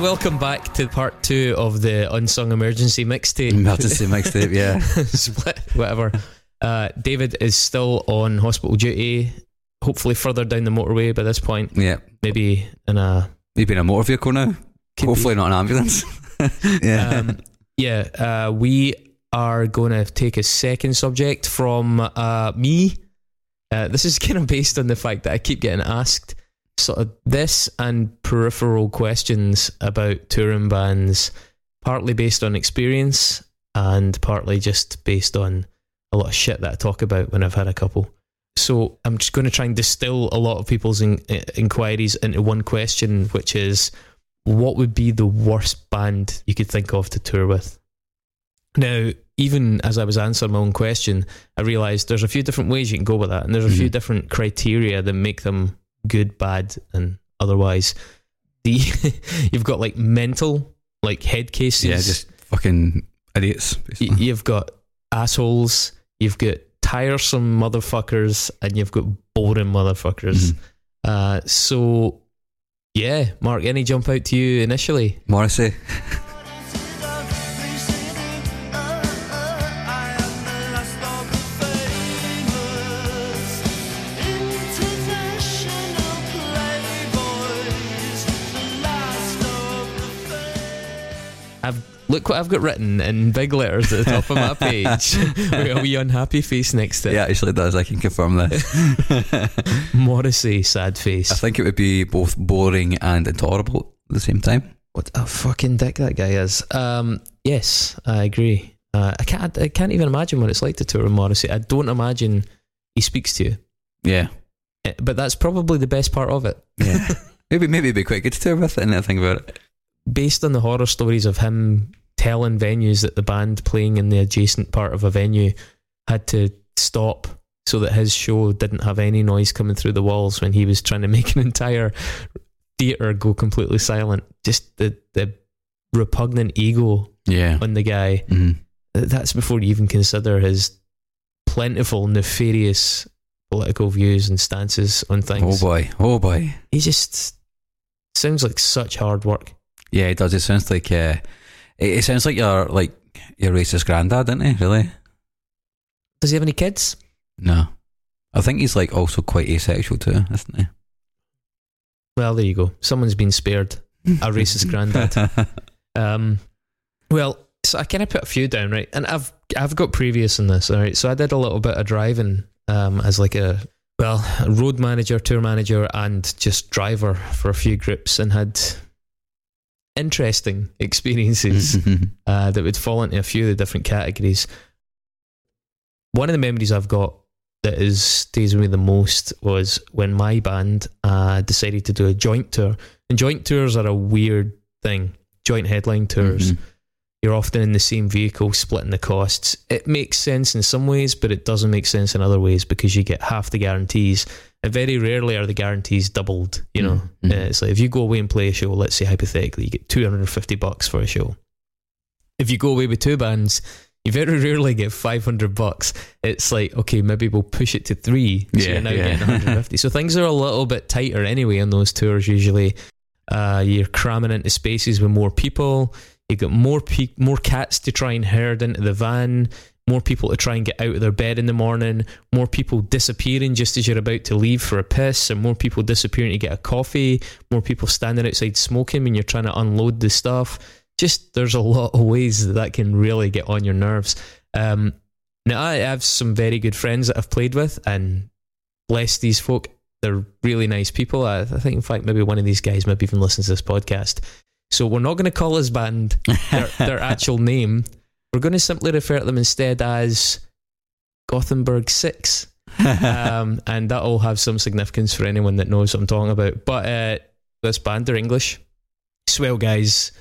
Welcome back to part two of the Unsung Emergency mixtape. Emergency mixtape, yeah. Split, whatever. Uh, David is still on hospital duty, hopefully further down the motorway by this point. Yeah. Maybe in a. Maybe in a motor vehicle now. Hopefully not an ambulance. yeah. Um, yeah, uh, we are going to take a second subject from uh, me. Uh, this is kind of based on the fact that I keep getting asked sort of this and peripheral questions about touring bands, partly based on experience and partly just based on a lot of shit that I talk about when I've had a couple. So I'm just going to try and distill a lot of people's in, inquiries into one question, which is what would be the worst band you could think of to tour with? Now, even as I was answering my own question, I realised there's a few different ways you can go with that, and there's a few Mhm. different criteria that make them good, bad, and otherwise. The you've got like mental, like head cases. yeah, just fucking idiots. Y- you've got assholes. You've got tiresome motherfuckers, and you've got boring motherfuckers. Mhm. Uh, so, yeah, Mark, any jump out to you initially? Morrissey. look what I've got written in big letters at the top of my page with a wee unhappy face next to it. Yeah, actually does. I can confirm that. Morrissey, sad face. I think it would be both boring and intolerable at the same time. what a fucking dick that guy is. Um, yes, I agree. Uh, I can't. I can't even imagine what it's like to tour with Morrissey. I don't imagine he speaks to you, Yeah. Eh, but that's probably the best part of it. Yeah. maybe maybe it'd be quite good to tour with it and think about it. based on the horror stories of him telling venues that the band playing in the adjacent part of a venue had to stop so that his show didn't have any noise coming through the walls when he was trying to make an entire theater go completely silent. Just the the repugnant ego Yeah. on the guy. Mhm. That's before you even consider his plentiful, nefarious political views and stances on things. Oh boy. Oh boy. He just sounds like such hard work. Yeah, it does. It sounds like uh, it, it sounds like your like your racist granddad, doesn't he? Really? Does he have any kids? No. I think he's like also quite asexual too, isn't he? Well, there you go. Someone's been spared. A racist granddad. Um, well, so I kind of put a few down, right? And I've I've got previous in this, all right. So I did a little bit of driving um, as like a well, a road manager, tour manager, and just driver for a few groups, and had interesting experiences uh, that would fall into a few of the different categories. One of the memories I've got that is stays with me the most was when my band uh, decided to do a joint tour. And joint tours are a weird thing. Joint headline tours. Mhm. You're often in the same vehicle, splitting the costs. It makes sense in some ways, but it doesn't make sense in other ways because you get half the guarantees. And very rarely are the guarantees doubled. You know, Mhm. Uh, it's like if you go away and play a show, let's say hypothetically, you get 250 bucks for a show. If you go away with two bands, you very rarely get 500 bucks. It's like, okay, maybe we'll push it to three. So Yeah, you're now yeah. getting 150. so things are a little bit tighter anyway on those tours usually. Uh, you're cramming into spaces with more people. You've got more pe- more cats to try and herd into the van. More people to try and get out of their bed in the morning. More people disappearing just as you're about to leave for a piss, and more people disappearing to get a coffee. More people standing outside smoking when you're trying to unload the stuff. Just there's a lot of ways that that can really get on your nerves. Um, now I have some very good friends that I've played with, and bless these folk. They're really nice people. I, I think, in fact, maybe one of these guys maybe even listens to this podcast. So we're not going to call his band their, their actual name. We're going to simply refer to them instead as Gothenburg Six, um, and that'll have some significance for anyone that knows what I'm talking about. But uh, this band, they're English, swell guys.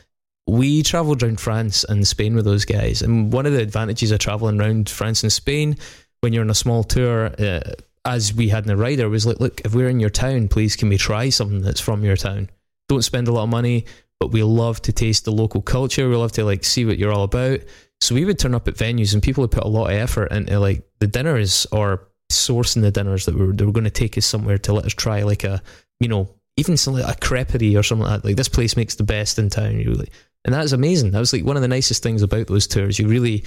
We travelled around France and Spain with those guys, and one of the advantages of travelling around France and Spain when you're on a small tour, uh, as we had in the rider, was like, look, if we're in your town, please can we try something that's from your town? Don't spend a lot of money, but we love to taste the local culture. We love to like see what you're all about. So we would turn up at venues, and people would put a lot of effort into like the dinners or sourcing the dinners that we were, they were going to take us somewhere to let us try like a you know even something like a creperie or something like that. Like this place makes the best in town. You really, and that was amazing. That was like one of the nicest things about those tours. You really.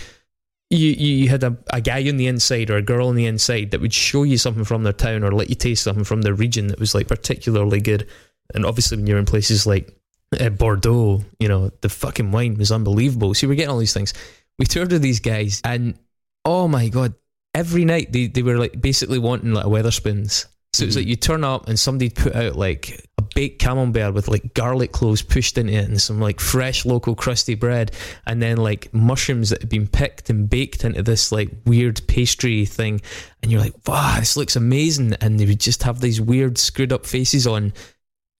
You, you you had a, a guy on the inside or a girl on the inside that would show you something from their town or let you taste something from their region that was like particularly good. And obviously, when you're in places like uh, Bordeaux, you know, the fucking wine was unbelievable. So we're getting all these things. We toured with these guys, and oh my god, every night they, they were like basically wanting like a Wetherspoons. So it was Mhm. like you turn up and somebody put out like a baked camembert with like garlic cloves pushed into it and some like fresh local crusty bread and then like mushrooms that had been picked and baked into this like weird pastry thing and you're like wow this looks amazing and they would just have these weird screwed up faces on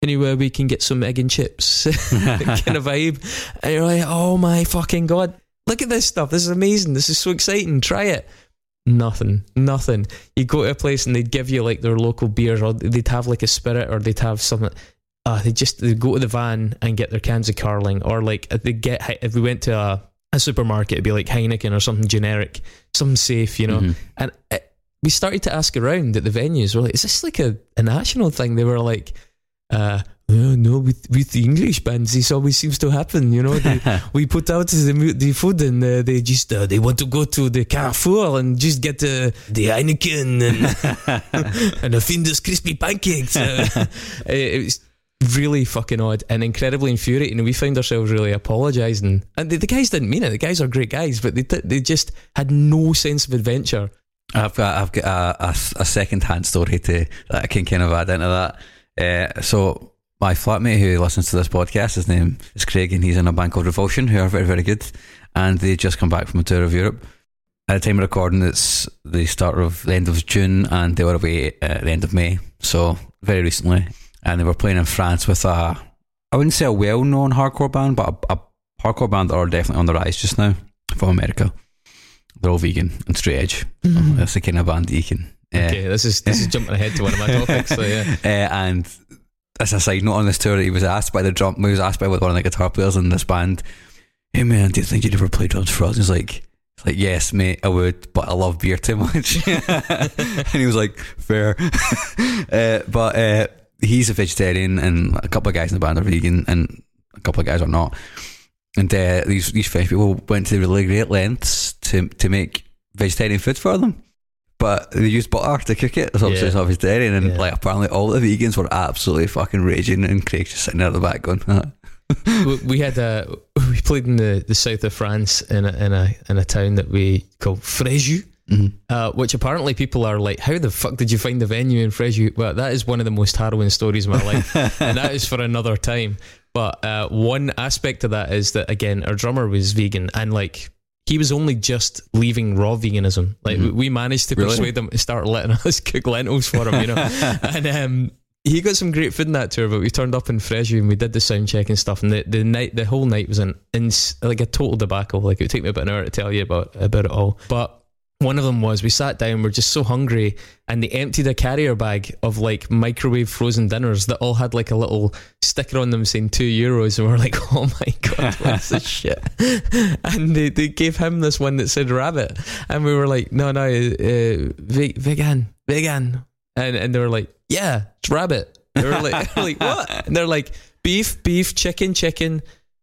anywhere we can get some egg and chips. Kind of vibe. And you're like oh my fucking god. Look at this stuff. This is amazing. This is so exciting. Try it. Nothing. Nothing. You go to a place and they'd give you like their local beers or they'd have like a spirit or they'd have something. Uh, they just they go to the van and get their cans of carling or like if they get if we went to a, a supermarket it'd be like Heineken or something generic something safe you know? Mhm. and it, we started to ask around at the venues. We're like is this like a, a national thing? They were like uh "Uh, no with with the English bands this always seems to happen you know they, we put out the the food and uh, they just uh, they want to go to the Carrefour and just get uh, the Heineken and and a Findus crispy pancakes. Uh, it, it was really fucking odd and incredibly infuriating. We found ourselves really apologising. And the, the guys didn't mean it. The guys are great guys, but they they just had no sense of adventure. I've got I've got a, a, a second hand story to that I can kind of add into that. Uh, so my flatmate who listens to this podcast, his name is Craig, and he's in a band called Revulsion, who are very very good, and they just come back from a tour of Europe. At the time of recording, it's the start of the end of June, and they were away at the end of May. So very recently, and they were playing in France with a I wouldn't say a well known hardcore band, but a, a hardcore band that are definitely on the rise just now from America. They're all vegan and straight edge. That's the kind of band that you can. Okay, this is this is jumping ahead to one of my topics. So yeah, uh, and as a side note on this tour, he was asked by the drum, he was asked by one of the guitar players in this band, "Hey man, do you think you'd ever play drums for us?" He's like, he's like, "Yes, mate, I would, but I love beer too much." and he was like, "Fair," uh, but uh, he's a vegetarian, and a couple of guys in the band are vegan, and a couple of guys are not. And uh, these these French people went to really great lengths to to make vegetarian food for them. But they used butter to cook it. So obviously Yeah. vegetarian. And Yeah. like apparently all the vegans were absolutely fucking raging and Craig's just sitting there at the back going, "Huh." we, had a we played in the, the south of France in a, in a in a town that we call Fréjus. Mhm. Uh, which apparently people are like, how the fuck did you find the venue in Fréjus? Well, that is one of the most harrowing stories of my life, and that is for another time. But uh, one aspect of that is that again, our drummer was vegan, and like he was only just leaving raw veganism. Like Mhm. we managed to Really? persuade him to start letting us cook lentils for him, you know. and um, he got some great food in that tour. But we turned up in Fréjus and we did the sound check and stuff. And the, the night, the whole night was an ins- like a total debacle. Like it would take me about an hour to tell you about about it all. But one of them was we sat down, we're just so hungry, and they emptied a carrier bag of like microwave frozen dinners that all had like a little sticker on them saying two euros, and we're like, oh my god, what's this shit? And they, they gave him this one that said rabbit, and we were like, no, no, uh, ve- vegan, vegan, and and they were like, yeah, it's rabbit. They were like, like what? And they're like, beef, beef, chicken, chicken.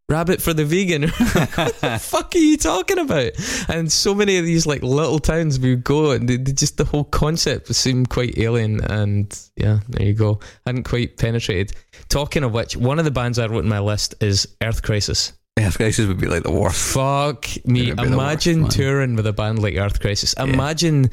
Rabbit for the vegan. what the fuck are you talking about? And so many of these like little towns we would go and they, they just the whole concept seemed quite alien. And yeah, there you go. Hadn't quite penetrated. Talking of which, one of the bands I wrote in my list is Earth Crisis. Earth Crisis would be like the worst. Fuck me. It'd be the Imagine worst, touring with a band like Earth Crisis. Imagine,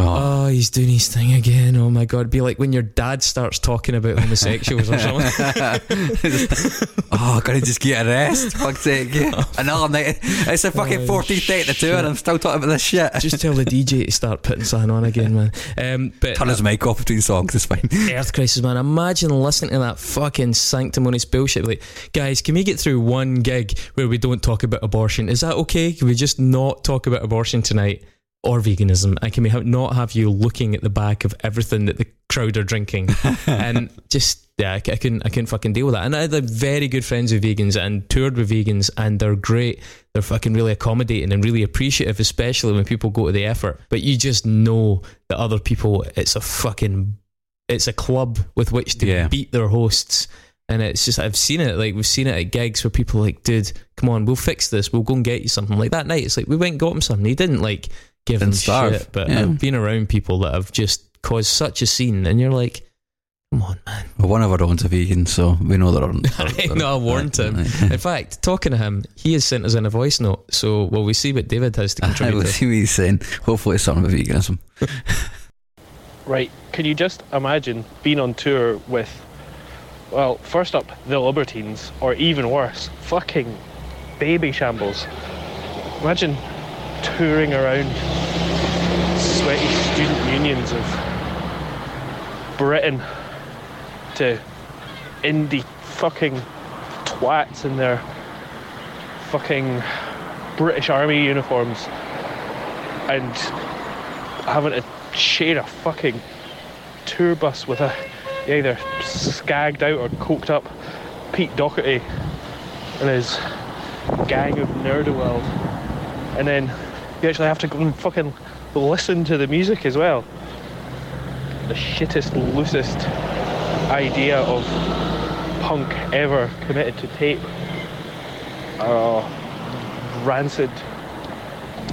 Oh. oh, he's doing his thing again. Oh my God. Be like when your dad starts talking about homosexuals or something. oh, I gotta just get a rest. Fuck's sake. Another night. It's a fucking Oh, 14th day of the tour and. I'm still talking about this shit. Just tell the DJ to start putting something on again, man. Um, but Turn his mic off between songs, it's fine. Earth Crisis, man. Imagine listening to that fucking sanctimonious bullshit. Like, guys, can we get through one gig where we don't talk about abortion? Is that okay? Can we just not talk about abortion tonight or veganism? And can we ha- not have you looking at the back of everything that the crowd are drinking? and just, yeah, I, I couldn't, I couldn't fucking deal with that. And I had very good friends with vegans and toured with vegans, and they're great. They're fucking really accommodating and really appreciative, especially when people go to the effort. But you just know that other people, it's a fucking it's a club with which to Yeah. beat their hosts. And it's just I've seen it like we've seen it at gigs where people are like, dude, come on, we'll fix this. We'll go and get you something. Like that night, it's like we went and got him something. He didn't like give Didn't starve. shit. But Yeah. I've been around people that have just caused such a scene, and you're like, come on, man. Well, one of our own's a vegan, so we know they're on. I know, I warned him. In fact, talking to him, he has sent us in a voice note. So, well, we see what David has to I contribute. will to. see what he's saying. Hopefully, it's something about veganism. Right, can you just imagine being on tour with, well, first up, the Libertines, or even worse, fucking Babyshambles. Imagine touring around sweaty student unions of Britain to indie fucking twats in their fucking British Army uniforms and having to share a fucking tour bus with a either skagged out or coked up Pete Doherty and his gang of nerdowells. And then you actually have to go and fucking listen to the music as well. The shittest, loosest idea of punk ever committed to tape. Oh, rancid,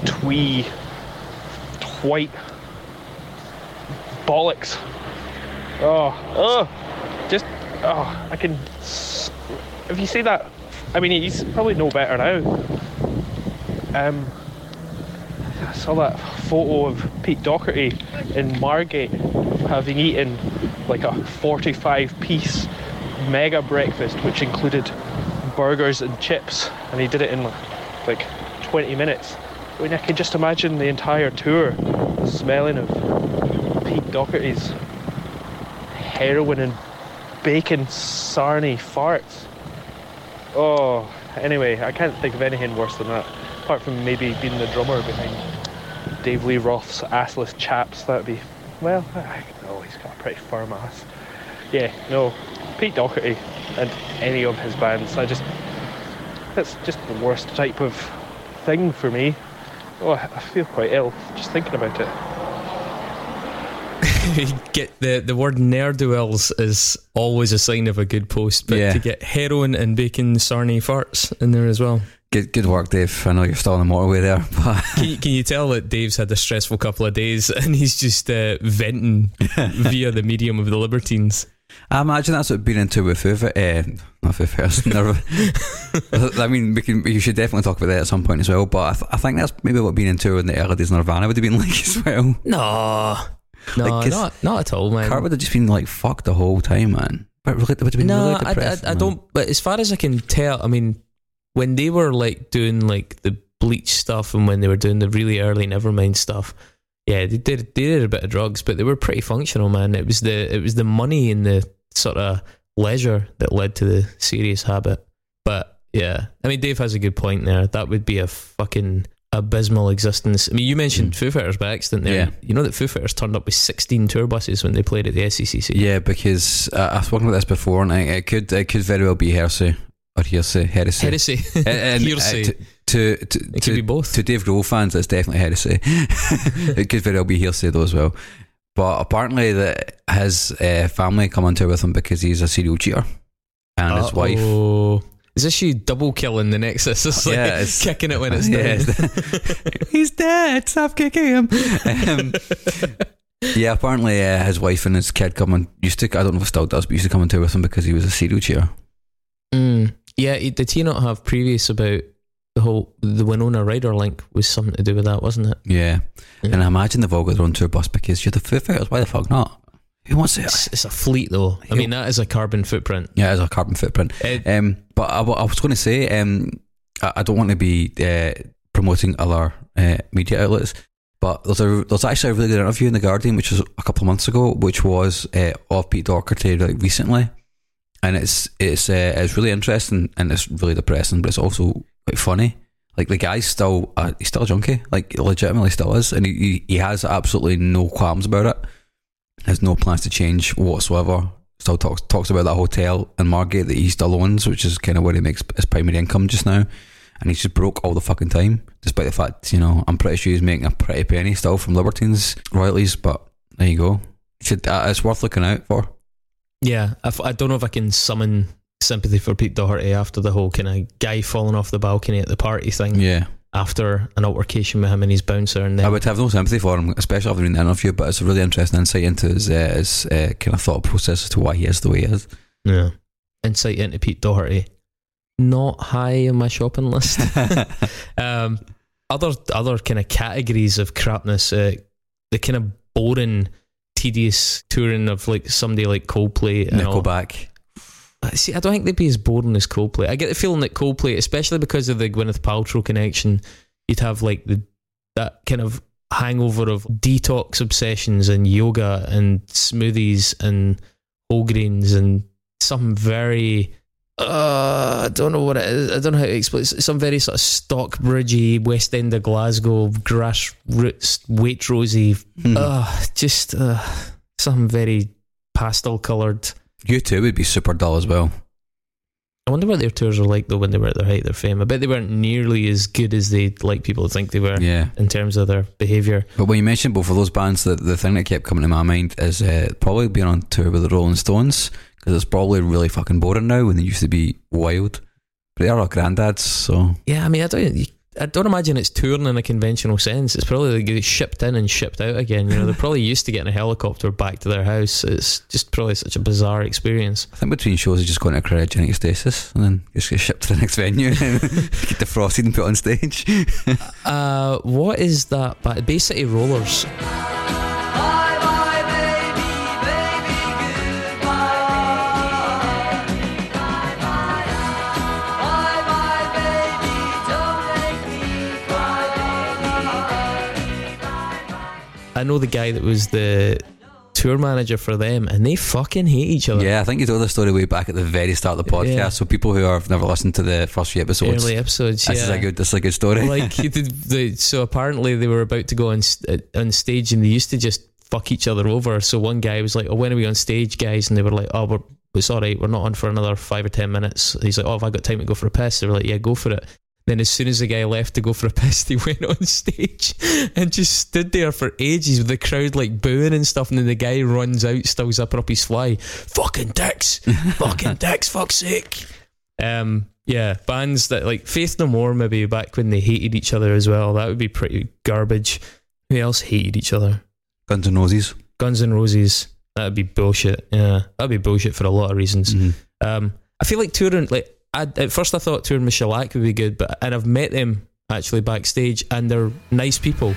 twee, white bollocks. Oh, oh, just, oh, I can. If you see that, I mean, he's probably no better now. Um, I saw that photo of Pete Doherty in Margate having eaten like a 45 piece mega breakfast, which included burgers and chips, and he did it in like 20 minutes. I mean, I can just imagine the entire tour smelling of Pete Doherty's heroin and bacon sarny farts. Oh, anyway, I can't think of anything worse than that. Apart from maybe being the drummer behind Dave Lee Roth's assless chaps, that'd be, well, I know he's got a pretty firm ass. Yeah, no, Pete Doherty and any of his bands, I just, that's just the worst type of thing for me. Oh, I I feel quite ill just thinking about it. get the the word ne'er-do-wells is always a sign of a good post, but Yeah. to get heroin and bacon sarny farts in there as well. Good, good work, Dave. I know you're still on the motorway there, but Can you, can you tell that Dave's had a stressful couple of days and he's just uh, venting via the medium of the Libertines? I imagine that's what being into with Fighters. Uh, not Foo Fighters. I mean, we can. You should definitely talk about that at some point as well. But I, th- I think that's maybe what being into in the early days of Nirvana would have been like as well. No, no, Like, not not at all, man. Kurt would have just been like fucked the whole time, man. But really, it would have been no, really I, I. I don't. But as far as I can tell, I mean, when they were like doing like the Bleach stuff and when they were doing the really early Nevermind stuff. Yeah, they did they did a bit of drugs, but they were pretty functional, man. It was the it was the money and the sort of leisure that led to the serious habit. But yeah, I mean, Dave has a good point there. That would be a fucking abysmal existence. I mean, you mentioned Foo Fighters by accident there. Yeah. You know that Foo Fighters turned up with 16 tour buses when they played at the SECC. Yeah, because uh, I've spoken about this before, and I, it could it could very well be heresy or hearsay, heresy. Heresy. And- and, uh, Hearsay. to, to, to, It could to- be both. To Dave Grohl fans, it's definitely heresy. it could very well be hearsay though as well. But apparently, that his uh, family come on tour with him because he's a serial cheater, and his wife. Is this you double killing the Nexus? It's like Yeah, it's- kicking it when it's Yeah, dead. he's dead. Stop kicking him. Um, yeah, apparently uh, his wife and his kid come on. Used to, I don't know if it still does, but used to come on tour with him because he was a serial cheater. Yeah, did he not have previous about the whole the Winona Ryder link was something to do with that, wasn't it? Yeah. Yeah. and I imagine they've all got their own tour bus because you're the Foo Fighters. Why the fuck not? Who wants to? It's, it's a fleet though. I mean, that is a carbon footprint. Yeah, it is a carbon footprint. It- Um, but I, I was going to say, um, I, I don't want to be uh, promoting other uh, media outlets, but there's a there's actually a really good interview in the Guardian, which was a couple of months ago, which was uh, of Pete Doherty like recently, and it's it's uh, it's really interesting and it's really depressing, but it's also quite funny. Like the guy's still uh, he's still a junkie, like legitimately still is, and he he, has absolutely no qualms about it. Has no plans to change whatsoever. Still talks talks about that hotel in Margate that he still owns, which is kind of where he makes his primary income just now. And he's just broke all the fucking time, despite the fact, you know, I'm pretty sure he's making a pretty penny still from Libertines royalties. But there you go. Should uh, it's worth looking out for. Yeah, I, f- I don't know if I can summon sympathy for Pete Doherty after the whole kind of guy falling off the balcony at the party thing. Yeah, After an altercation with him and his bouncer, and then I would have no sympathy for him, especially after reading the interview. But it's a really interesting insight into his, uh, his uh, kind of thought process as to why he is the way he is. yeah, insight into Pete Doherty, not high on my shopping list. um, other other kind of categories of crapness, uh, the kind of boring, tedious touring of like somebody like Coldplay and all. Nickelback. Uh, See, I don't think they'd be as boring as Coldplay. I get the feeling that Coldplay, especially because of the Gwyneth Paltrow connection, you'd have like the that kind of hangover of detox obsessions and yoga and smoothies and whole grains and something very. Uh, I don't know what it is. I don't know how to explain. It's some very sort of Stockbridgey, West End of Glasgow, grassroots, Waitrosey. Hmm. Uh, just uh, something very pastel coloured. U2 would be super dull as well. I wonder what their tours were like though when they were at their height of their fame. I bet they weren't nearly as good as they'd like people to think they were Yeah. in terms of their behaviour. But when you mentioned both of those bands, the, the thing that kept coming to my mind is uh, probably being on tour with the Rolling Stones because it's probably really fucking boring now when they used to be wild. But they are our granddads, so Yeah, I mean, I don't, I don't imagine it's touring in a conventional sense. It's probably they shipped in and shipped out again. You know, they're probably used to getting a helicopter back to their house. It's just probably such a bizarre experience. I think between shows, you just go into cryogenic stasis and then just get shipped to the next venue and get defrosted and put on stage. Uh, what is that? Ba- Bay City Rollers. I know the guy that was the tour manager for them, and they fucking hate each other. yeah, I think you told the story way back at the very start of the podcast. Yeah. So people who have never listened to the first few episodes, Early episodes, this yeah. is a good, this is a good story. like he did so apparently they were about to go on uh, on stage and they used to just fuck each other over so one guy was like oh when are we on stage guys and they were like oh we're it's all right we're not on for another five or ten minutes he's like oh have I got time to go for a piss they were like yeah go for it then as soon as the guy left to go for a piss he went on stage and just stood there for ages with the crowd like booing and stuff and then the guy runs out still zipping up his fly fucking dicks fucking dicks fuck's sake um, yeah, bands that like Faith No More, maybe back when they hated each other as well. That would be pretty garbage. Who else hated each other? Guns and Roses. Guns and Roses. That'd be bullshit. Yeah, that'd be bullshit for a lot of reasons. Mhm. Um, I feel like touring, like I, at first I thought touring with Shellac would be good, but and I've met them actually backstage, and they're nice people.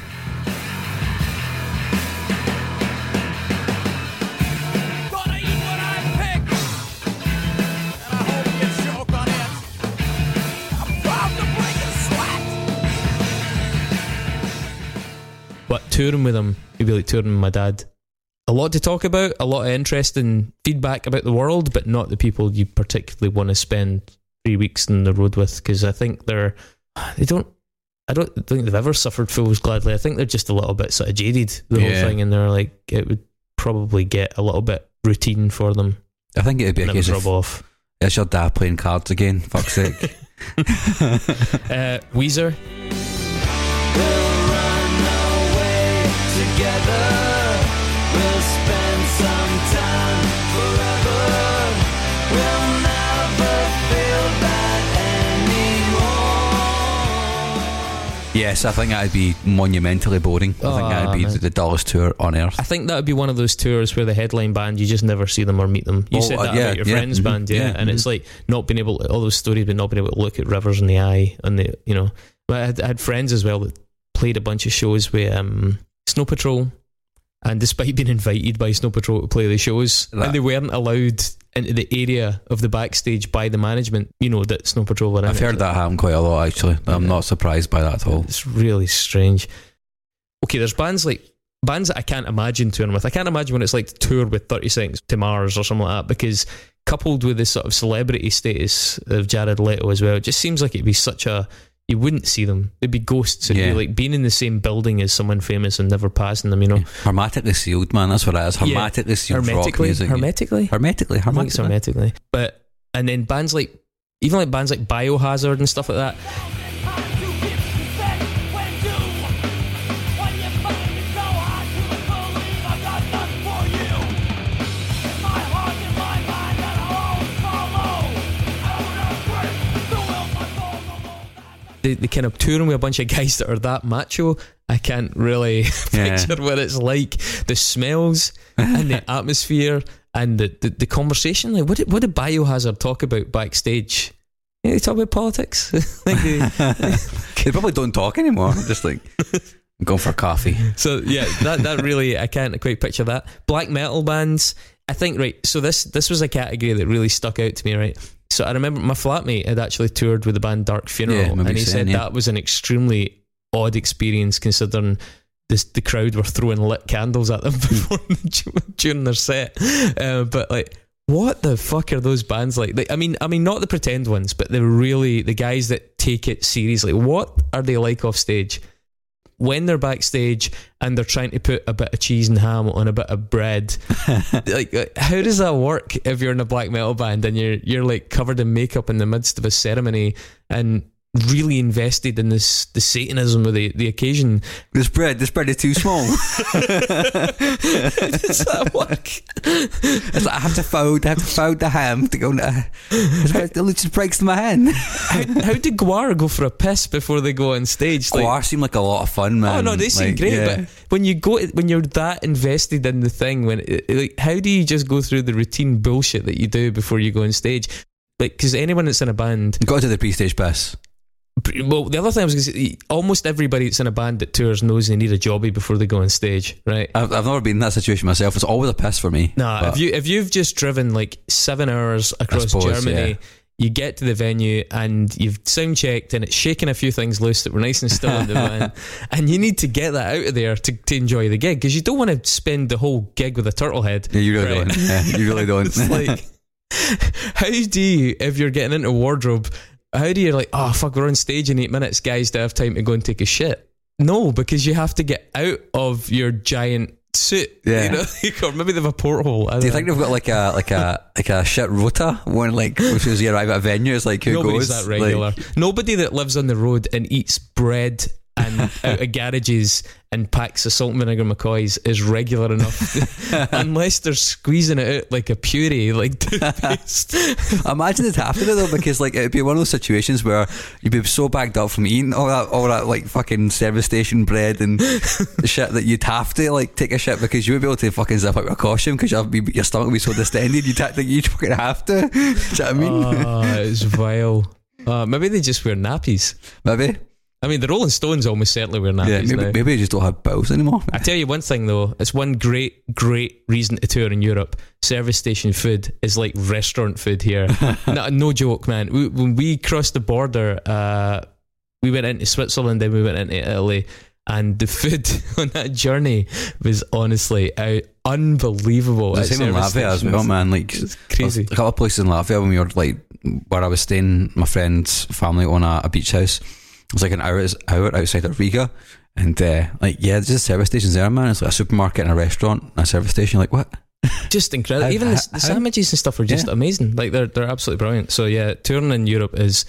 Gonna eat what I pick, and I hope you choke on it. I'm proud to break a sweat. touring with them, it'd be like touring with my dad. A lot to talk about, a lot of interesting feedback about the world, but not the people you particularly want to spend three weeks in the road with because I think they're they don't. I don't think they've ever suffered fools gladly. I think they're just a little bit sort of jaded the Yeah. whole thing, and they're like it would probably get a little bit routine for them. I think it would be a And it would case rub of off. it's your dad playing cards again. Fuck's sake. Uh, Weezer, We'll run away together. We'll yes, I think that'd be monumentally boring. I think Oh, that'd be the dullest tour on earth. I think that would be one of those tours where the headline band you just never see them or meet them. You Oh, said uh, that yeah, about your yeah, friend's mhm, band, yeah, yeah, and it's mhm. like not being able to, all those stories, but not being able to look at Rivers in the eye, and the you know, but I had, I had friends as well that played a bunch of shows with um, Snow Patrol, and despite being invited by Snow Patrol to play the shows, That- and they weren't allowed into the area of the backstage by the management, you know that Snow Patrol were. in I've heard that happen quite a lot actually. I'm Yeah. not surprised by that at all. It's really strange. Okay, there's bands like bands that I can't imagine touring with. I can't imagine what it's like to tour with 30 Seconds to Mars or something like that because coupled with this sort of celebrity status of Jared Leto as well, it just seems like it'd be such a you wouldn't see them. They'd be ghosts. It'd Yeah. be like being in the same building as someone famous and never passing them, you know. Hermetically sealed, man. That's what it is. Yeah. Hermetically sealed rock Hermetically, music. hermetically, hermetically, I think it's hermetically. hermetically. But and then bands like even like bands like Biohazard and stuff like that. The, the kind of touring with a bunch of guys that are that macho, I can't really Yeah. picture what it's like. The smells and the atmosphere and the, the, the conversation. Like, what did, what did Biohazard talk about backstage? Yeah, they talk about politics. like they, They probably don't talk anymore. Just like I'm going for coffee. so yeah, that that really I can't quite picture that. Black metal bands. I think right. So this this was a category that really stuck out to me. Right. So I remember my flatmate had actually toured with the band Dark Funeral, Yeah, and he saying, said yeah. that was an extremely odd experience considering. This, the crowd were throwing lit candles at them before during their set, uh, but like, what the fuck are those bands like? like? I mean, I mean, not the pretend ones, but the really the guys that take it seriously. What are they like off stage? When they're backstage and they're trying to put a bit of cheese and ham on a bit of bread, like uh, how does that work if you're in a black metal band and you're you're like covered in makeup in the midst of a ceremony? And really invested in this the Satanism of the, the occasion? This bread, this bread is too small. Does that work? It's like I have to fold, I have to fold the ham to go. Uh, it just breaks my hand. How, how did Gwar go for a piss before they go on stage? Like, Gwar seemed like a lot of fun, man. Oh no, they seem Like, great, yeah. but when you go, when you're that invested in the thing, when like, how do you just go through the routine bullshit that you do before you go on stage? Like, because anyone that's in a band, Got to the pre-stage piss. Well, the other thing I was going to say, almost everybody that's in a band that tours knows they need a jobby before they go on stage, right? I've, I've never been in that situation myself. It's always a piss for me. Nah, if you if you've just driven like seven hours across suppose, Germany, yeah. you get to the venue and you've sound checked and it's shaking a few things loose that were nice and still in the van, and you need to get that out of there to, to enjoy the gig because you don't want to spend the whole gig with a turtle head. Yeah, you really Right. don't. Yeah, you really don't. It's like, how do you, if you're getting into wardrobe, how do you like, oh fuck, we're on stage in eight minutes, guys, do I have time to go and take a shit? No, because you have to get out of your giant suit. Yeah. You know, or maybe they have a porthole. Do you don't think they've got like a like a like a shit rota when like as soon as you arrive at a venue, it's like who Nobody's goes? that regular. Like, Nobody that lives on the road and eats bread and out of garages and packs of salt and vinegar McCoys is regular enough, unless they're squeezing it out like a puree, like toothpaste. imagine it happening though, because like it'd be one of those situations where you'd be so bagged up from eating all that all that like fucking service station bread and shit that you'd have to like take a shit because you would be able to fucking zip up your costume because your stomach would be so distended you'd ha- like, you'd fucking have to. Do you know what I mean? Oh, it's vile. Uh, maybe they just wear nappies. maybe. I mean, the Rolling Stones almost certainly wear Yeah, maybe, now. maybe you just don't have bowels anymore. I tell you one thing though, it's one great, great reason to tour in Europe. Service station food is like restaurant food here. no, no joke, man. We, when we crossed the border, uh, we went into Switzerland, then we went into Italy, And the food on that journey was honestly uh, unbelievable. The same in Latvia as well, man. Like It's crazy. A couple of places in Latvia when we were like where I was staying, my friend's family on a, a beach house. It was like an hour hour outside of Riga. And uh, like yeah, there's just service stations there, man. It's like a supermarket and a restaurant and a service station. Like what? just incredible. How- Even the, how- the sandwiches and stuff are just Yeah. amazing. Like they're they're absolutely brilliant. So yeah, touring in Europe is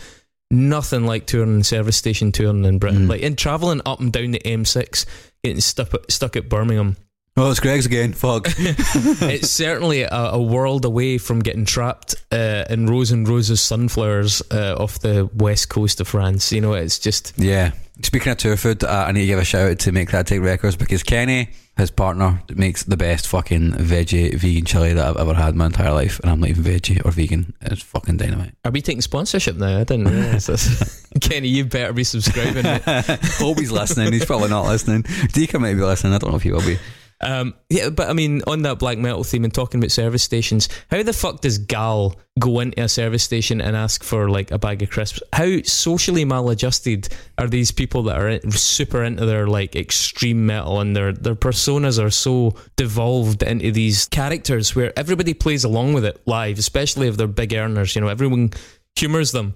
nothing like touring in service station touring in Britain. Mm. Like in traveling up and down the M6, getting stuck stuck at Birmingham. Oh, it's Greggs again. Fuck. it's certainly a, a world away from getting trapped uh, in rows and rows of sunflowers uh, off the west coast of France. You know, it's just Yeah. Speaking of tour food, uh, I need to give a shout out to Make That Take Records because Kenny, his partner, makes the best fucking veggie vegan chili that I've ever had in my entire life, and I'm not even veggie or vegan. It's fucking dynamite. are we taking sponsorship now? I didn't realize this. Kenny, you better be subscribing. Hope he's listening. He's probably not listening. Deacon might be listening. I don't know if he will be. Um, yeah, but I mean, on that black metal theme and talking about service stations, how the fuck does Gaahl go into a service station and ask for like a bag of crisps? How socially maladjusted are these people that are super into their like extreme metal and their their personas are so devolved into these characters where everybody plays along with it live, especially if they're big earners. You know, everyone humours them.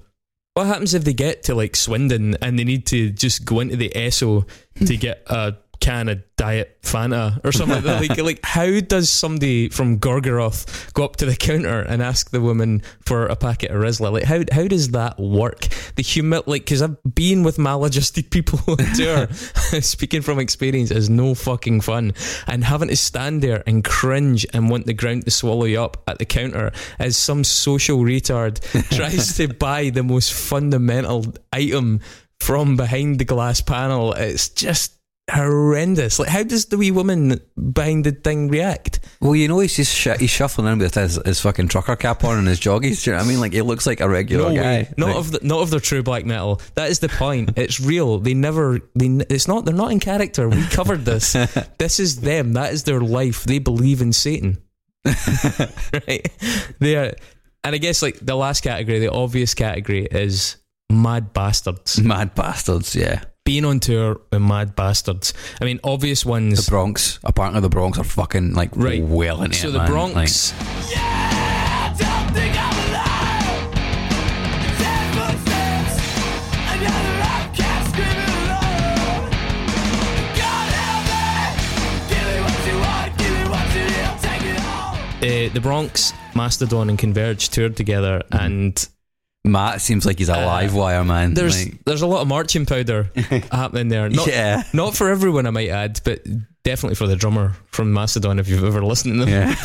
What happens if they get to like Swindon and they need to just go into the Esso to get a can of Diet Fanta or something like that? Like, like how does somebody from Gorgoroth go up to the counter and ask the woman for a packet of Rizla? Like, how how does that work? The humor, like, because I've been with maladjusted people on tour, speaking from experience, is no fucking fun. And having to stand there and cringe and want the ground to swallow you up at the counter as some social retard tries to buy the most fundamental item from behind the glass panel. It's just horrendous. Like, how does the wee woman behind the thing react? Well, you know, he's just sh- he's shuffling in with his, his fucking trucker cap on and his joggies. Do you know what I mean? Like, he looks like a regular no guy. way. Not Like, of the, not of their true black metal. That is the point. it's real. They never. They it's not. They're not in character. We covered this. this is them. That is their life. They believe in Satan. right. They are. And I guess like the last category, the obvious category is mad bastards. mad bastards. Yeah, Being on tour with mad bastards. I mean, obvious ones. the. Bronx. Apparently, the Bronx are fucking like Right. well into So it, the man. Bronx. Yeah, don't think I'm alive. Ten footsteps, another outcast screaming alone. God help me, give me what you want, give me what you need, take it all. Uh, the Bronx, Mastodon, and Converge toured together, and Like, Matt seems like he's a live wire man. Uh, there's Like, there's a lot of marching powder happening there. Not, yeah, not for everyone, I might add, but definitely for the drummer from Mastodon, if you've ever listened to them.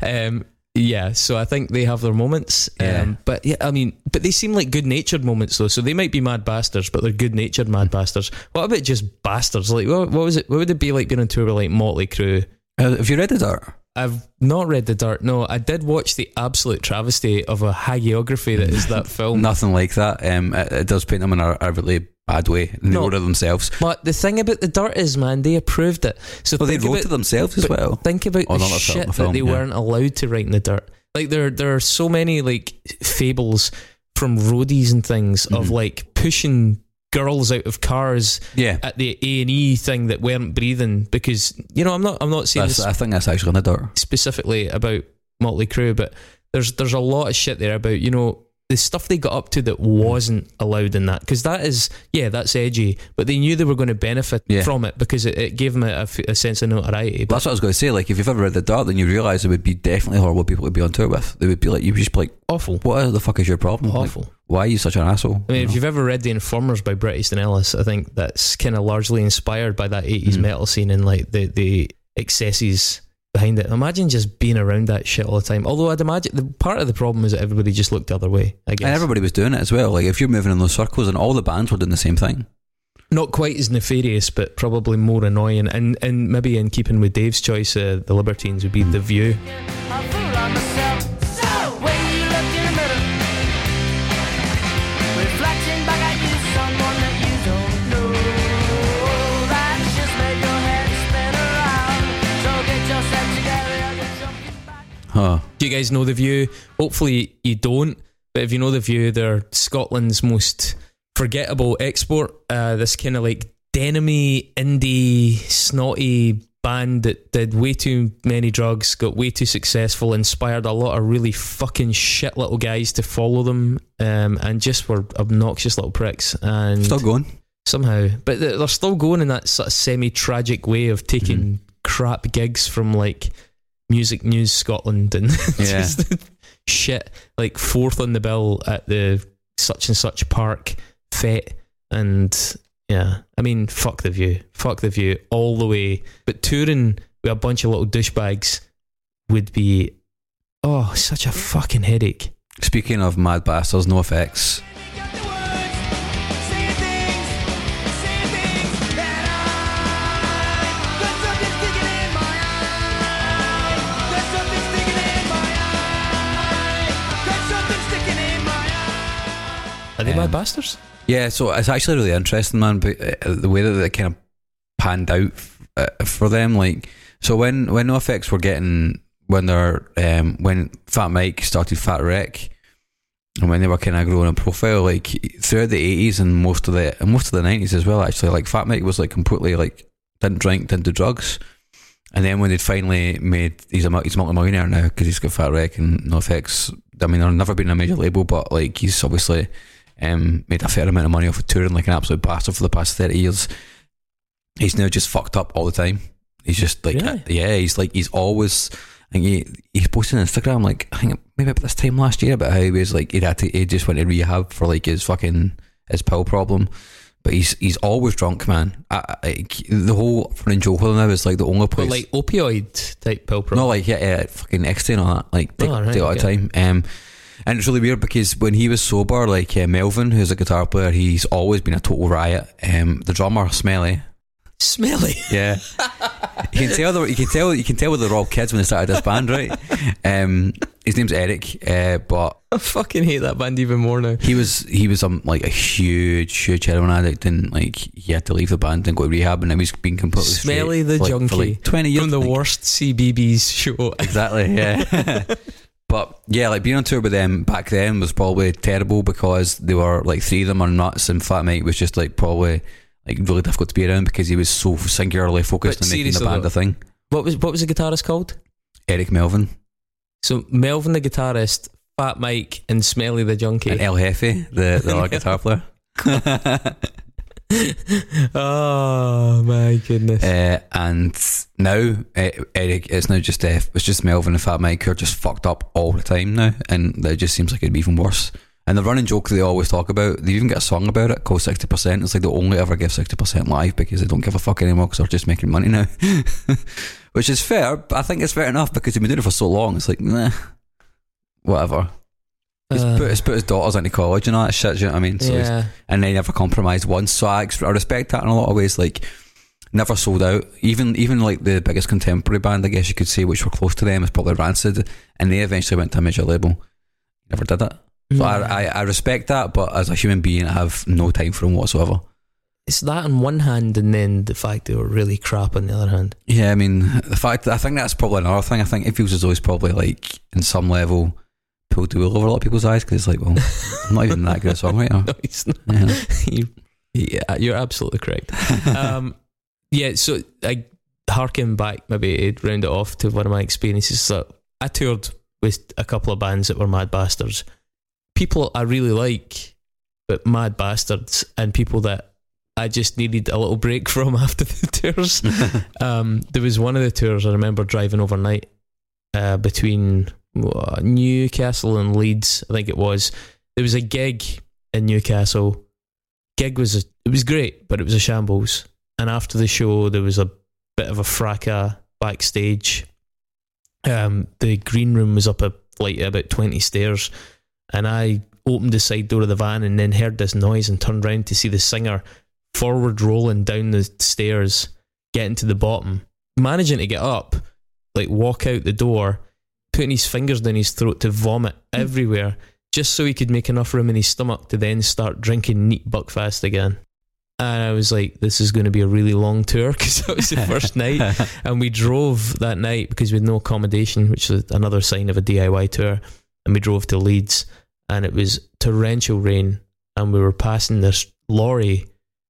yeah. um, yeah, so I think they have their moments. Yeah. Um, but yeah, I mean, but they seem like good natured moments though. So they might be mad bastards, but they're good natured mad bastards. What about just bastards? Like, what, what was it? What would it be like being on tour with like Motley Crue? Uh, have you read the dirt? I've not read The Dirt. No, I did watch the absolute travesty of a hagiography that is that film. Nothing like that. Um, it, it does paint them in a, a really bad way. They No. wrote it themselves. But the thing about The Dirt is, man, they approved it. So Well, they wrote about- it themselves as well. Think about Oh, the a film, shit film, that they yeah. weren't allowed to write in the dirt. Like there, there are so many like fables from roadies and things of Mhm. like pushing girls out of cars Yeah, at the A and E thing that weren't breathing because you know I'm not I'm not saying this I think that's actually in the dirt. specifically about Motley Crue, but there's there's a lot of shit there about you know the stuff they got up to that wasn't allowed in that because that is yeah that's edgy, but they knew they were going to benefit Yeah. from it because it, it gave them a sense of notoriety. But That's what I was going to say. Like, if you've ever read the dirt, then you realise it would be definitely horrible people to be on tour with. They would be like, you'd just be like, awful, what the fuck is your problem? Like, awful. Why are you such an asshole? I mean, You if know? you've ever read The Informers by Bret Easton Ellis, I think that's kind of largely inspired by that 80s Mhm. metal scene and like the, the excesses behind it. Imagine just being around that shit all the time. Although I'd imagine the part of the problem is that everybody just looked the other way, I guess. and everybody was doing it as well. Like, if you're moving in those circles, and all the bands were doing the same thing. Not quite as nefarious, but probably more annoying. And, and maybe in keeping with Dave's choice, uh, the Libertines would be The View. Huh. Do you guys know The View? Hopefully you don't, but if you know The View, they're Scotland's most forgettable export. Uh, this kind of like denimy indie snotty band that did way too many drugs, got way too successful, inspired a lot of really fucking shit little guys to follow them, um, and just were obnoxious little pricks. And Still going. somehow, but they're they're still going in that sort of semi-tragic way of taking Mm-hmm. crap gigs from like Music News Scotland and Yeah. shit like fourth on the bill at the such and such park fet and yeah I mean fuck the view fuck the view all the way but touring with a bunch of little douchebags would be oh such a fucking headache Speaking of mad bastards, NoFX. They Um, bad bastards Yeah, so it's actually really interesting, man. But uh, the way that it kind of panned out uh, for them, like, so when when NoFX were getting when they're um, when Fat Mike started Fat Wreck, and when they were kind of growing in profile, like throughout the eighties and most of the and most of the nineties as well, actually, like Fat Mike was like completely like didn't drink, didn't do drugs. And then when they'd finally made, he's a he's multi-millionaire now because he's got Fat Wreck and NoFX. I mean, they've never been a major label, but like he's obviously um, made a fair amount of money off of touring like an absolute bastard for the past 30 years. He's now just fucked up all the time. He's just like, Really? yeah, he's like, he's always, I think he, he's posting on Instagram, like, I think maybe about this time last year about how he was like, he'd had to, he just went to rehab for like his fucking, his pill problem. But he's he's always drunk, man. I, I, the whole with him now is like the only but place. like opioid type pill problem No, like yeah, yeah, fucking ecstasy and all that. Like take, Oh, right, take all the okay. time. Um, and it's really weird because when he was sober, like uh, Melvin, who's a guitar player, he's always been a total riot. Um, the drummer, Smelly, smelly yeah, you can tell. the- You can tell. You can tell they're all kids when they started this band, right? Um, his name's Eric, uh, but I fucking hate that band even more now he was he was um, like a huge, huge heroin addict, and like he had to leave the band and go to rehab, and now he's been completely straight, Smelly the like, junkie like twenty years. from the worst CBBC show. Exactly, yeah. but yeah, like being on tour with them back then was probably terrible because they were like three of them are nuts, and Fat Mike was just like probably like really difficult to be around because he was so singularly focused But on making the band though- a thing. What was what was the guitarist called? Eric Melvin So Melvin the guitarist, Fat Mike, and Smelly the junkie. and El Jefe, the, the other guitar player. oh my goodness! Uh, and now Eric, it's now just uh, it's just Melvin and Fat Mike who are just fucked up all the time now, and it just seems like it'd be even worse. And the running joke they always talk about, they even get a song about it called sixty percent. It's like they only ever give sixty percent live because they don't give a fuck anymore because they're just making money now, which is fair. But I think it's fair enough because they've been doing it for so long. It's like, nah, whatever. He's, Uh, put, he's put his daughters into college and all that shit. Do you know what I mean? So yeah, and they never compromised once. So I, I respect that in a lot of ways. Like, never sold out. Even even like the biggest contemporary band, I guess you could say, which were close to them, is probably Rancid, and they eventually went to a major label. Never did it. So I, I I respect that, but as a human being, I have no time for them whatsoever. it's that on one hand, and then the fact they were really crap on the other hand. Yeah, I mean, the fact that I think that's probably another thing. I think it feels as though he's probably like in some level pulled the wool over a lot of people's eyes because it's like, well, I'm not even that good a songwriter. No, it's not. Yeah. you, yeah, you're absolutely correct. um, yeah, so I harken back maybe to round it off to one of my experiences. So I toured with a couple of bands that were mad bastards. People I really like, but mad bastards, and people that I just needed a little break from after the tours. um, there was one of the tours I remember driving overnight uh, between Newcastle and Leeds. I think it was. There was a gig in Newcastle. Gig was a, it was great, but it was a shambles. And after the show, there was a bit of a fracas backstage. Um, the green room was up a flight of about twenty stairs, and I opened the side door of the van and then heard this noise and turned round to see the singer forward rolling down the stairs, getting to the bottom, managing to get up, like walk out the door, putting his fingers down his throat to vomit hmm. everywhere, just so he could make enough room in his stomach to then start drinking neat buckfast again. And I was like, this is going to be a really long tour because that was the first night. And we drove that night because we had no accommodation, which is another sign of a DIY tour. And we drove to Leeds and it was torrential rain. And we were passing this lorry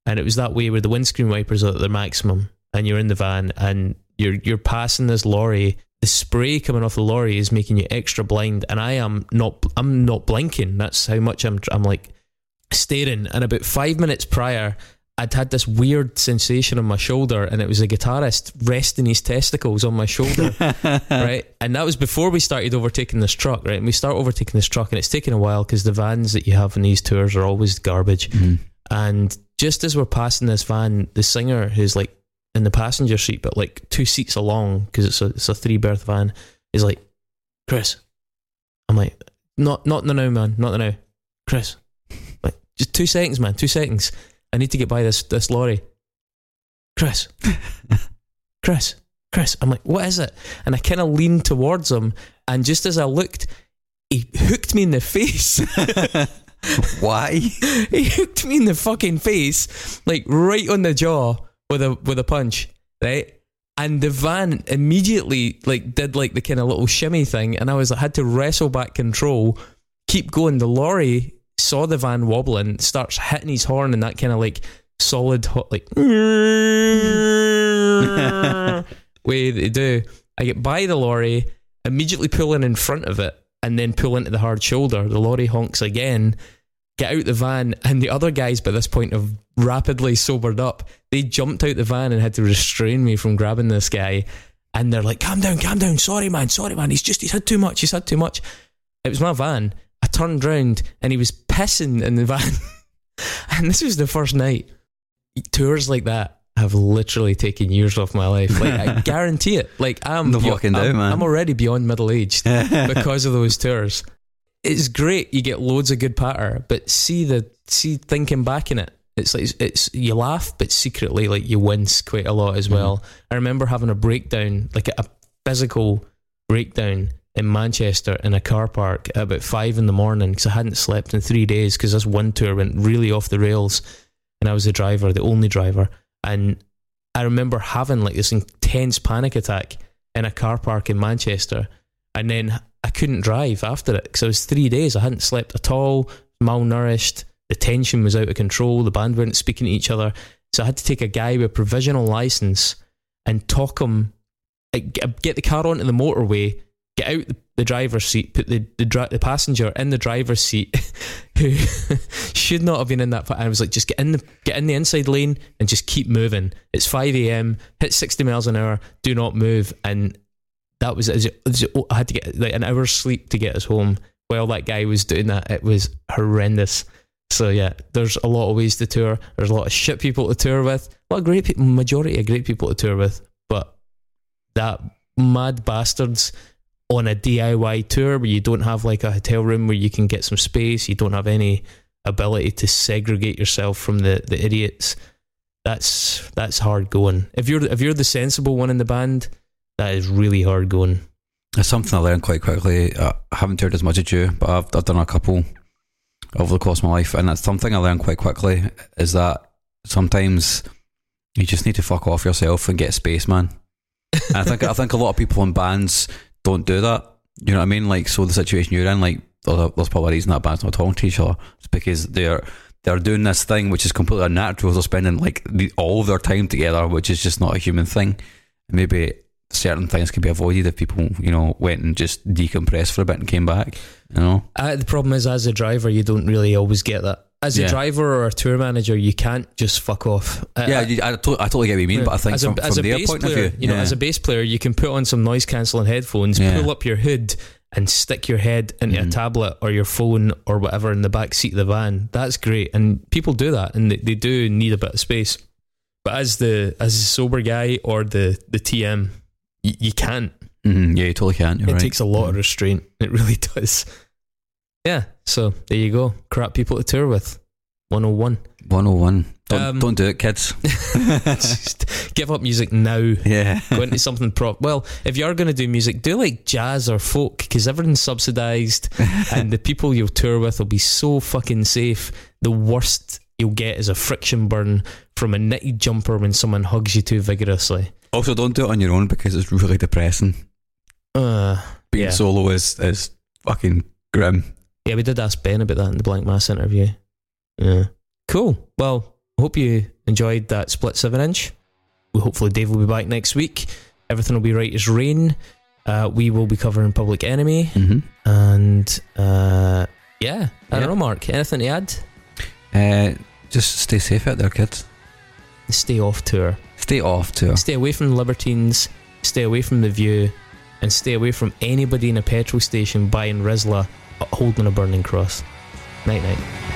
and it was that way where the windscreen wipers are at their maximum, and you're in the van, and you're you're passing this lorry. The spray coming off the lorry is making you extra blind, and I am not. I'm not blinking. That's how much I'm. I'm like staring. And about five minutes prior, I'd had this weird sensation on my shoulder, and it was a guitarist resting his testicles on my shoulder, right? And that was before we started overtaking this truck, right? And we start overtaking this truck, and it's taken a while because the vans that you have in these tours are always garbage. Mm-hmm. And just as we're passing this van, the singer who's like in the passenger seat, but like two seats along because it's a it's a three berth van, is like, Chris. I'm like, not not the now, man, not the now, Chris. Like, just two seconds, man, two seconds. I need to get by this this lorry. Chris, Chris, Chris. I'm like, what is it? And I kind of leaned towards him, and just as I looked, he hooked me in the face. Why? he hooked me in the fucking face, like right on the jaw with a with a punch, right? And the van immediately like did like the kind of little shimmy thing, and I was I had to wrestle back control, keep going. The lorry saw the van wobbling, starts hitting his horn and that kind of like solid hot like way they do. I get by the lorry, immediately pull in in front of it, and then pull into the hard shoulder. The lorry honks again, get out the van, and the other guys by this point have rapidly sobered up. They jumped out the van and had to restrain me from grabbing this guy. And they're like, calm down, calm down. Sorry, man. Sorry, man. He's just, he's had too much. He's had too much. It was my van. I turned round and he was pissing in the van. and this was the first night. Tours like that have literally taken years off my life. Like, I guarantee it. Like, I'm, No be- I'm, man. I'm already beyond middle aged because of those tours. It's great. You get loads of good patter, but see the see thinking back in it, it's like it's you laugh, but secretly like you wince quite a lot as well. Mm-hmm. I remember having a breakdown, like a physical breakdown in Manchester in a car park at about five in the morning because I hadn't slept in three days because this one tour went really off the rails, and I was the driver, the only driver, and I remember having like this intense panic attack in a car park in Manchester, and then I couldn't drive after it because I was three days. I hadn't slept at all, malnourished. The tension was out of control. The band weren't speaking to each other, so I had to take a guy with a provisional license and talk him, get the car onto the motorway, get out the, driver's seat, put the the, the passenger in the driver's seat, who should not have been in that. I was like, just get in the get in the inside lane and just keep moving. It's five a.m. Hit sixty miles an hour. Do not move. And that was as it- as it- I had to get like an hour's sleep to get us home. While that guy was doing that, it was horrendous. So yeah, there's a lot of ways to tour. There's a lot of shit people to tour with. A lot of great people, majority of great people to tour with. But that mad bastards on a DIY tour where you don't have like a hotel room where you can get some space, you don't have any ability to segregate yourself from the, the idiots. That's that's hard going. If you're if you're the sensible one in the band, that is really hard going. It's something I learned quite quickly. I haven't toured as much as you, but I've, I've done a couple over the course of my life, and that's something I learned quite quickly. Is that sometimes you just need to fuck off yourself and get space, man. And I think I think a lot of people in bands don't do that. You know what I mean? Like, so the situation you're in, like, there's there's probably a reason that band's not talking to each other. It's because they're they're doing this thing which is completely unnatural. They're spending like the, all of their time together, which is just not a human thing. Maybe certain things could be avoided if people, you know, went and just decompressed for a bit and came back. You know, Uh, the problem is, as a driver, you don't really always get that. As a driver or a tour manager, you can't just fuck off. Uh, yeah, you- I, to- I totally get what you mean, but I think as a, from, as from a their bass point player, of view, you know, yeah. as a bass player, you can put on some noise cancelling headphones, Yeah. pull up your hood, and stick your head into a Mhm. tablet or your phone or whatever in the back seat of the van. That's great, and people do that, and they, they do need a bit of space. But as the as a sober guy or the the TM, you, you can't. Mhm, yeah, you totally can. You're it right. takes a lot of restraint. It really does. Yeah. So there you go. Crap people to tour with. 101. 101. Don't, Um, don't do it, kids. Just give up music now. yeah. Go into something prop. Well, if you are going to do music, do like jazz or folk because everything's subsidized and the people you'll tour with will be so fucking safe. The worst you'll get is a friction burn from a knitted jumper when someone hugs you too vigorously. Also, don't do it on your own because it's really depressing. Uh, Being Yeah. solo is, is fucking grim. yeah, we did ask Ben about that in the Blanck Mass interview. Yeah. Cool. Well, hope you enjoyed that split seven inch. We hopefully Dave will be back next week. Everything will be right as rain. Uh, we will be covering Public Enemy, Mm-hmm. and uh, yeah, I Yeah. don't know, Mark. Anything to add? Uh, just stay safe out there, kids. Stay off tour. Stay off tour. Stay away from the libertines. Stay away from the view, and stay away from anybody in a petrol station buying Rizla uh, holding a burning cross. Night night.